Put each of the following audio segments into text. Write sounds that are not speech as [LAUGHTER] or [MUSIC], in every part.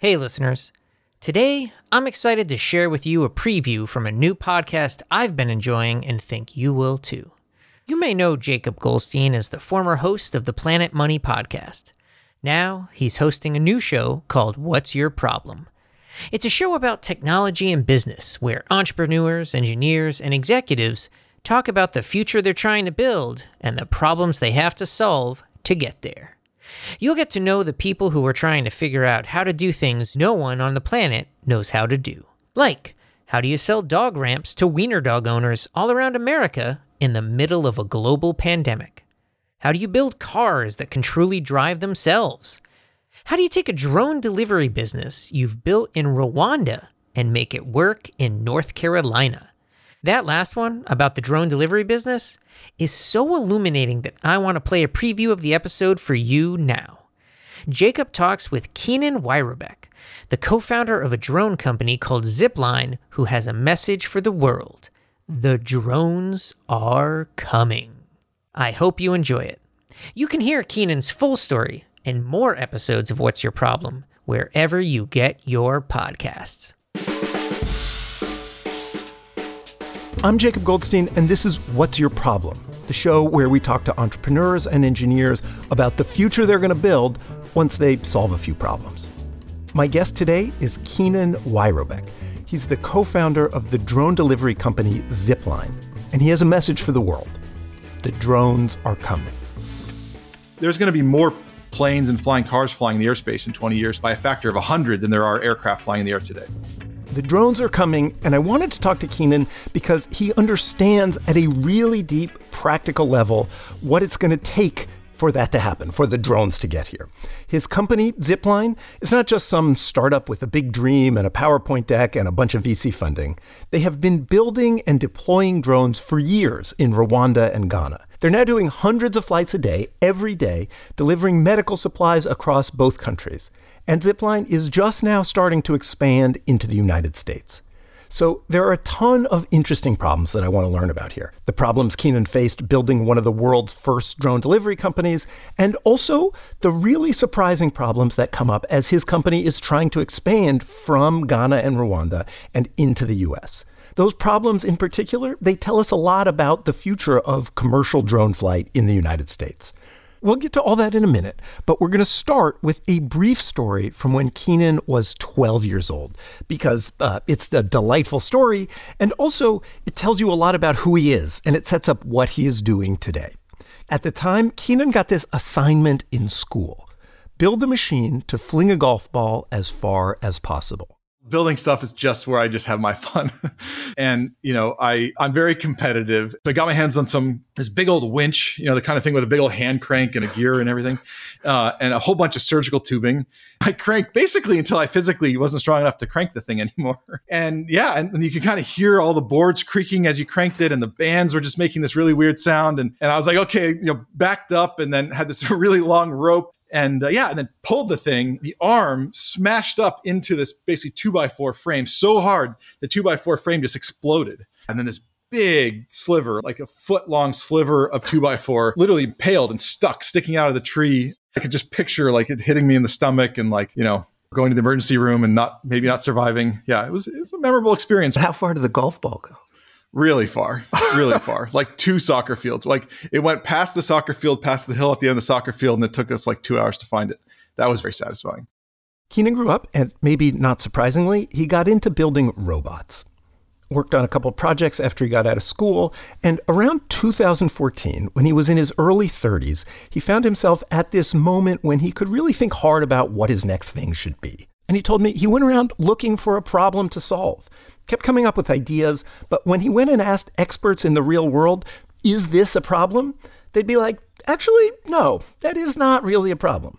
Hey, listeners. Today, I'm excited to share with you a preview from a new podcast I've been enjoying and think you will too. You may know Jacob Goldstein as the former host of the Planet Money podcast. Now, he's hosting a new show called What's Your Problem? It's a show about technology and business where entrepreneurs, engineers, and executives talk about the future they're trying to build and the problems they have to solve to get there. You'll get to know the people who are trying to figure out how to do things no one on the planet knows how to do. Like, how do you sell dog ramps to wiener dog owners all around America in the middle of a global pandemic? How do you build cars that can truly drive themselves? How do you take a drone delivery business you've built in Rwanda and make it work in North Carolina? That last one about the drone delivery business is so illuminating that I want to play a preview of the episode for you now. Jacob talks with Keenan Wyrobek, the co founder of a drone company called Zipline, who has a message for the world The drones are coming. I hope you enjoy it. You can hear Keenan's full story and more episodes of What's Your Problem wherever you get your podcasts. I'm Jacob Goldstein, and this is What's Your Problem, the show where we talk to entrepreneurs and engineers about the future they're going to build once they solve a few problems. My guest today is Keenan Wyrobek. He's the co founder of the drone delivery company Zipline, and he has a message for the world the drones are coming. There's going to be more planes and flying cars flying in the airspace in 20 years by a factor of 100 than there are aircraft flying in the air today. The drones are coming, and I wanted to talk to Keenan because he understands at a really deep, practical level what it's going to take for that to happen, for the drones to get here. His company, Zipline, is not just some startup with a big dream and a PowerPoint deck and a bunch of VC funding. They have been building and deploying drones for years in Rwanda and Ghana. They're now doing hundreds of flights a day, every day, delivering medical supplies across both countries and Zipline is just now starting to expand into the United States. So there are a ton of interesting problems that I want to learn about here. The problems Keenan faced building one of the world's first drone delivery companies, and also the really surprising problems that come up as his company is trying to expand from Ghana and Rwanda and into the US. Those problems in particular, they tell us a lot about the future of commercial drone flight in the United States. We'll get to all that in a minute, but we're going to start with a brief story from when Keenan was 12 years old, because uh, it's a delightful story, and also it tells you a lot about who he is, and it sets up what he is doing today. At the time, Keenan got this assignment in school build a machine to fling a golf ball as far as possible building stuff is just where I just have my [LAUGHS] fun. and, you know, I, I'm very competitive. So I got my hands on some, this big old winch, you know, the kind of thing with a big old hand crank and a gear and everything, uh, and a whole bunch of surgical tubing. [LAUGHS] I cranked basically until I physically wasn't strong enough to crank the thing [LAUGHS] anymore. And yeah, and, and you can kind of hear all the boards creaking as you cranked it, and the bands were just making this really weird sound. And, and I was like, okay, you know, backed up and then had this really long rope and uh, yeah, and then pulled the thing. The arm smashed up into this basically two by four frame so hard the two by four frame just exploded, and then this big sliver, like a foot long sliver of two by four, literally impaled and stuck, sticking out of the tree. I could just picture like it hitting me in the stomach and like you know going to the emergency room and not maybe not surviving. Yeah, it was it was a memorable experience. How far did the golf ball go? Really far, really [LAUGHS] far, like two soccer fields. Like it went past the soccer field, past the hill at the end of the soccer field, and it took us like two hours to find it. That was very satisfying. Keenan grew up, and maybe not surprisingly, he got into building robots. Worked on a couple projects after he got out of school, and around 2014, when he was in his early 30s, he found himself at this moment when he could really think hard about what his next thing should be. And he told me he went around looking for a problem to solve kept coming up with ideas, but when he went and asked experts in the real world, is this a problem? They'd be like, actually, no, that is not really a problem.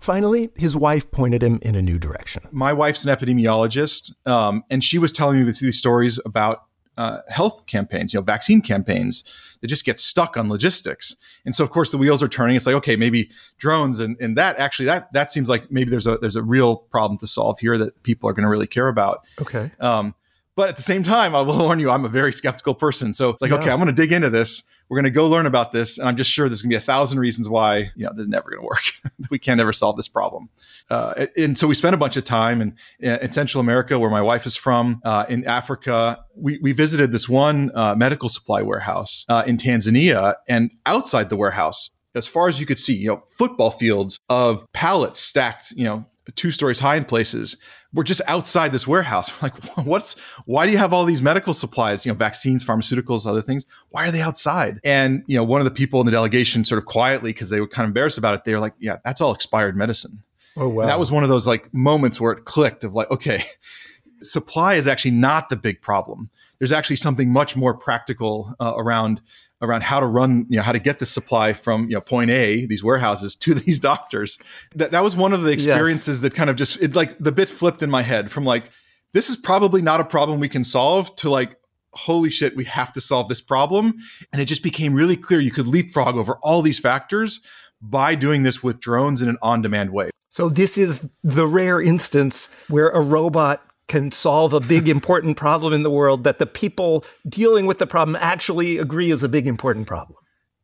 Finally, his wife pointed him in a new direction. My wife's an epidemiologist, um, and she was telling me these stories about uh, health campaigns, you know, vaccine campaigns that just get stuck on logistics. And so, of course, the wheels are turning. It's like, okay, maybe drones and, and that actually that that seems like maybe there's a there's a real problem to solve here that people are going to really care about. Okay. Um, But at the same time, I will [LAUGHS] warn you, I'm a very skeptical person. So it's like, Yeah. okay, I'm going to dig into this. We're going to go learn about this. And I'm just sure there's going to be a thousand reasons why, you know, this is never going to work. [LAUGHS] we can't ever solve this problem. Uh, and so we spent a bunch of time in, in Central America, where my wife is from, uh, in Africa. We, we visited this one uh, medical supply warehouse uh, in Tanzania. And outside the warehouse, as far as you could see, you know, football fields of pallets stacked, you know, two stories high in places. We're just outside this warehouse. We're [LAUGHS] like, what's why do you have all these medical supplies, you know, vaccines, pharmaceuticals, other things? Why are they outside? And you know, one of the people in the delegation sort of quietly, because they were kind of embarrassed about it, they were like, Yeah, that's all expired medicine. Oh wow. And that was one of those like moments where it clicked of like, okay, [LAUGHS] supply is actually not the big problem. There's actually something much more practical uh, around around how to run, you know, how to get the supply from you know point A, these warehouses, to [LAUGHS] these doctors. That that was one of the experiences that kind of just it like the bit flipped in my head from like this is probably not a problem we can solve to like holy shit we have to solve this problem. And it just became really clear you could leapfrog over all these factors by doing this with drones in an on-demand way. So this is the rare instance where a robot can solve a big important problem in the world that the people dealing with the problem actually agree is a big important problem.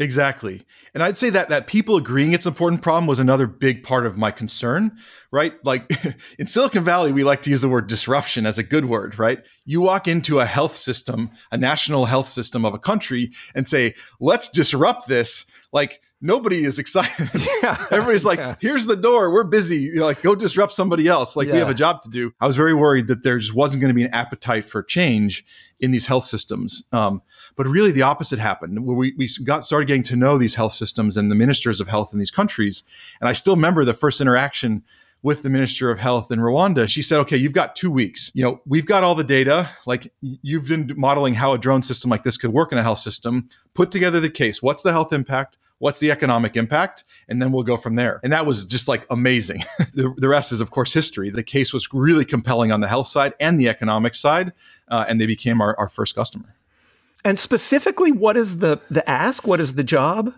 Exactly. And I'd say that that people agreeing it's an important problem was another big part of my concern, right? Like [LAUGHS] in Silicon Valley, we like to use the word disruption as a good word, right? You walk into a health system, a national health system of a country and say, let's disrupt this. Like nobody is excited. [LAUGHS] Yeah. [LAUGHS] Everybody's like, Yeah. here's the door. We're busy. You know, like go disrupt somebody else. Like we have a job to do. I was very worried that there just wasn't going to be an appetite for change in these health systems. Um, but really the opposite happened where we, we got started getting to know these health systems and the ministers of health in these countries. And I still remember the first interaction with the minister of health in Rwanda. She said, okay, you've got two weeks. You know, we've got all the data. Like you've been modeling how a drone system like this could work in a health system. Put together the case. What's the health impact? What's the economic impact? And then we'll go from there. And that was just like amazing. [LAUGHS] the, the rest is, of course, history. The case was really compelling on the health side and the economic side. Uh, and they became our, our first customer. And specifically, what is the the ask? What is the job?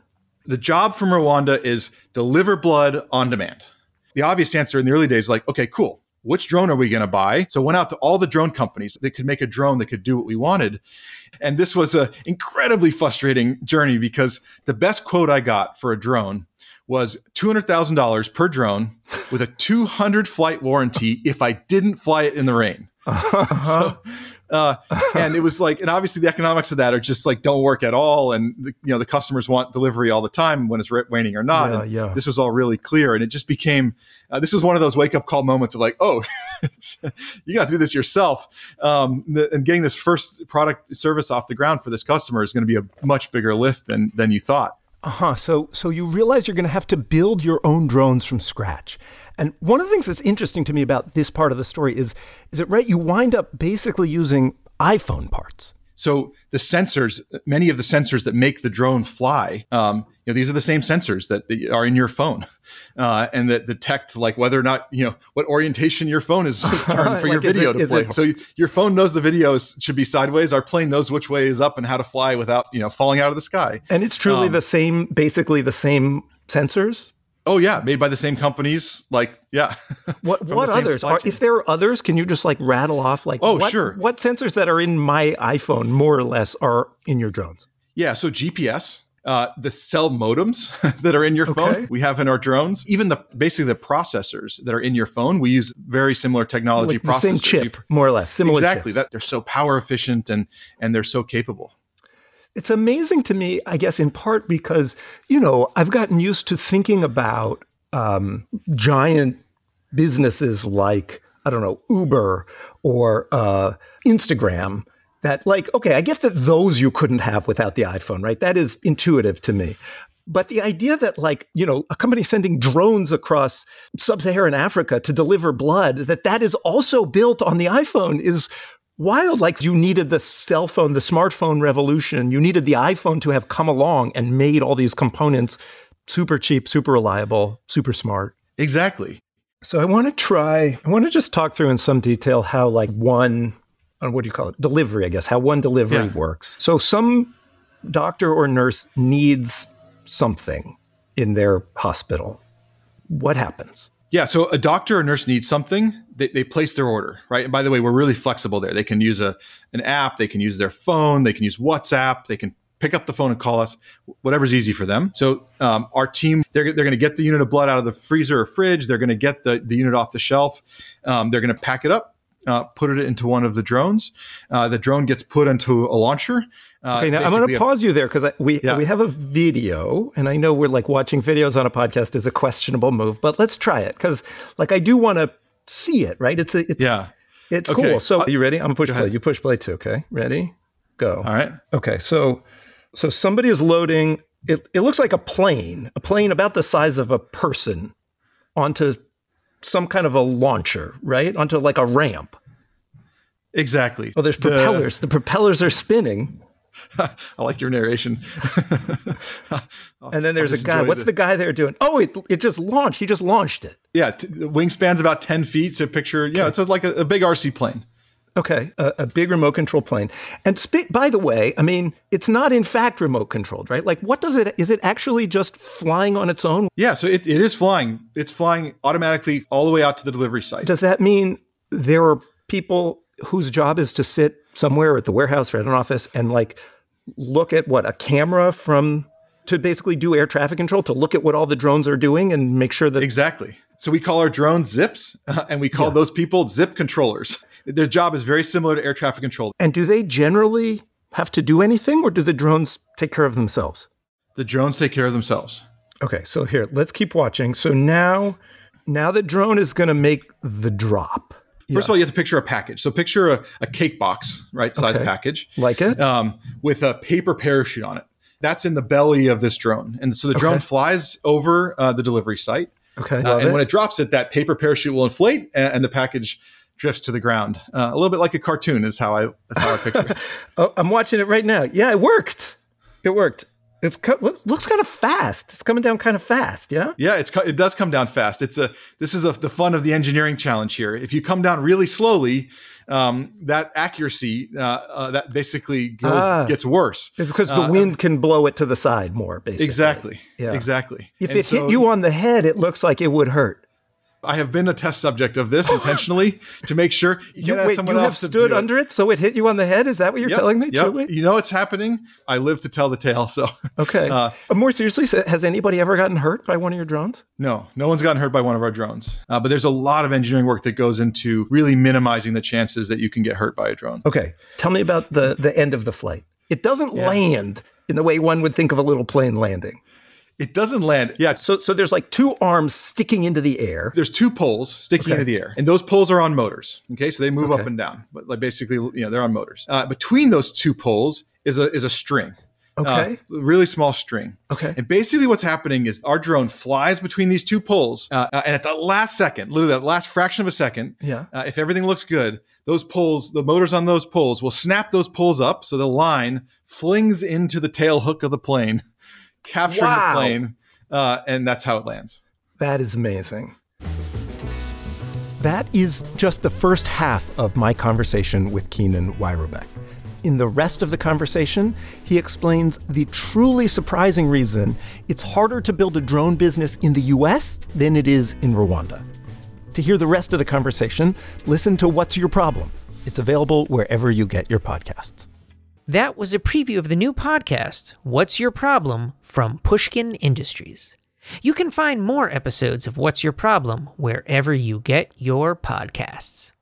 the job from Rwanda is deliver blood on demand. The obvious answer in the early days was like, okay, cool. Which drone are we going to buy? So I went out to all the drone companies that could make a drone that could do what we wanted. And this was an incredibly frustrating journey because the best quote I got for a drone was $200,000 per drone with a 200 flight warranty if I didn't fly it in the rain. [LAUGHS] Uh-huh. So, uh, and it was like, and obviously the economics of that are just like don't work at all, and the, you know the customers want delivery all the time when it's ra- raining or not. Yeah, and yeah. This was all really clear, and it just became. Uh, this was one of those wake up call moments of like, oh, [LAUGHS] you got to do this yourself, um, the, and getting this first product service off the ground for this customer is going to be a much bigger lift than than you thought. Uh-huh. So so you realize you're going to have to build your own drones from scratch. And one of the things that's interesting to me about this part of the story is is it right you wind up basically using iPhone parts. So the sensors, many of the sensors that make the drone fly, um, you know, these are the same sensors that are in your phone, [LAUGHS] uh, and that detect like whether or not you know what orientation your phone is, is turned [LAUGHS] for your Like, is video it- to play. it- So your phone knows the video should be sideways. Our plane knows which way is up and how to fly without you know falling out of the sky. And it's truly Um, the same basically the same sensors. Oh yeah, made by the same companies. Like yeah, [LAUGHS] What what others are if there are others can you just like rattle off like Oh, what, sure. what sensors that are in my iPhone more or less are in your drones? Yeah, so GPS, uh, the cell modems [LAUGHS] that are in your Okay. phone, we have in our drones. Even the basically the processors that are in your phone, we use very similar technology Like the same chip, You've- more or less, similar exactly. chips. That they're so power efficient and and they're so capable. It's amazing to me, I guess, in part because, you know, I've gotten used to thinking about um, giant businesses like, I don't know, Uber or uh, Instagram that, like, okay, I get that those you couldn't have without the iPhone, right? That is intuitive to me. But the idea that, like, you know, a company sending drones across sub-Saharan Africa to deliver blood, that that is also built on the iPhone is wild. Like you needed the cell phone, the smartphone revolution. You needed the iPhone to have come along and made all these components super cheap, super reliable, super smart. Exactly. So I want to try, I want to just talk through in some detail how like one, uh, what do you call it? Delivery, I guess, how one delivery Yeah. works. So some doctor or nurse needs something in their hospital. What happens? Yeah, so a doctor or nurse needs something, they, they place their order, right? And by the way, we're really flexible there. They can use a an app, they can use their phone, they can use WhatsApp, they can pick up the phone and call us, whatever's easy for them. So um, our team, they're, they're going to get the unit of blood out of the freezer or fridge. They're going to get the, the unit off the shelf. Um, they're going to pack it up, uh, put it into one of the drones. Uh, the drone gets put into a launcher. Uh, okay, now I'm going to pause you there because we yeah. we have a video, and I know we're like watching videos on a podcast is a questionable move, but let's try it because like I do want to see it. Right? It's a, it's yeah, it's okay. cool. So are you ready? I'm gonna push play. You push play too. Okay, ready? Go. All right. Okay, so so somebody is loading. It it looks like a plane, a plane about the size of a person, onto some kind of a launcher, right? Onto like a ramp. Exactly. Oh, there's propellers. The, the propellers are spinning. [LAUGHS] I like your narration. and then there's a guy. What's the... the... guy there doing? Oh, it, it just launched. He just launched it. Yeah, t- wingspan's about ten feet. So picture, yeah, it's a, like a, a, big RC plane. Okay, a, a big remote control plane. And sp- by the way, I mean it's not in fact remote controlled, right? Like, what does it? Is it actually just flying on its own? Yeah, so it, it is flying. It's flying automatically all the way out to the delivery site. Does that mean there are people whose job is to sit somewhere at the warehouse or at an office and like look at what a camera from to basically do air traffic control to look at what all the drones are doing and make sure that exactly so we call our drones zips uh, and we call yeah. those people zip controllers their job is very similar to air traffic control and do they generally have to do anything or do the drones take care of themselves the drones take care of themselves okay so here let's keep watching so now now the drone is going to make the drop First yeah. of all, you have to picture a package. So picture a, a cake box, right? Size okay. package. Like it? Um, with a paper parachute on it. That's in the belly of this drone. And so the drone okay. flies over uh, the delivery site. Okay. Uh, and it. when it drops it, that paper parachute will inflate and, and the package drifts to the ground. Uh, a little bit like a cartoon is how I, is how I picture it. [LAUGHS] oh, I'm watching it right now. Yeah, it worked. It worked. It's looks kind of fast. It's coming down kind of fast. Yeah. Yeah, it's it does come down fast. It's a this is a, the fun of the engineering challenge here. If you come down really slowly, um, that accuracy uh, uh, that basically goes ah, gets worse. It's because the uh, wind can blow it to the side more. Basically. Exactly. Yeah. Exactly. If and it so, hit you on the head, it looks like it would hurt. I have been a test subject of this [LAUGHS] intentionally to make sure you, wait, you have stood under it. so it hit you on the head. Is that what you're yep, telling me? Yep. Truly? You know it's happening. I live to tell the tale. So [LAUGHS] okay. Uh, More seriously, has anybody ever gotten hurt by one of your drones? No, no one's gotten hurt by one of our drones. Uh, but there's a lot of engineering work that goes into really minimizing the chances that you can get hurt by a drone. Okay, tell me about the the end of the flight. It doesn't yeah. land in the way one would think of a little plane landing. It doesn't land. Yeah. So so there's like two arms sticking into the air. There's two poles sticking okay. into the air, and those poles are on motors. Okay, so they move okay. up and down, but like basically, you know, they're on motors. Uh, between those two poles is a is a string. Okay. Uh, really small string. Okay. And basically, what's happening is our drone flies between these two poles, uh, uh and at the last second, literally the last fraction of a second, yeah. Uh, if everything looks good, those poles, the motors on those poles, will snap those poles up, so the line flings into the tail hook of the plane, [LAUGHS] capturing wow. the plane uh, and that's how it lands. That is amazing. That is just the first half of my conversation with Keenan Wyrobek. In the rest of the conversation, he explains the truly surprising reason it's harder to build a drone business in the US than it is in Rwanda. To hear the rest of the conversation, listen to What's Your Problem? It's available wherever you get your podcasts. That was a preview of the new podcast, What's Your Problem, from Pushkin Industries. You can find more episodes of What's Your Problem wherever you get your podcasts.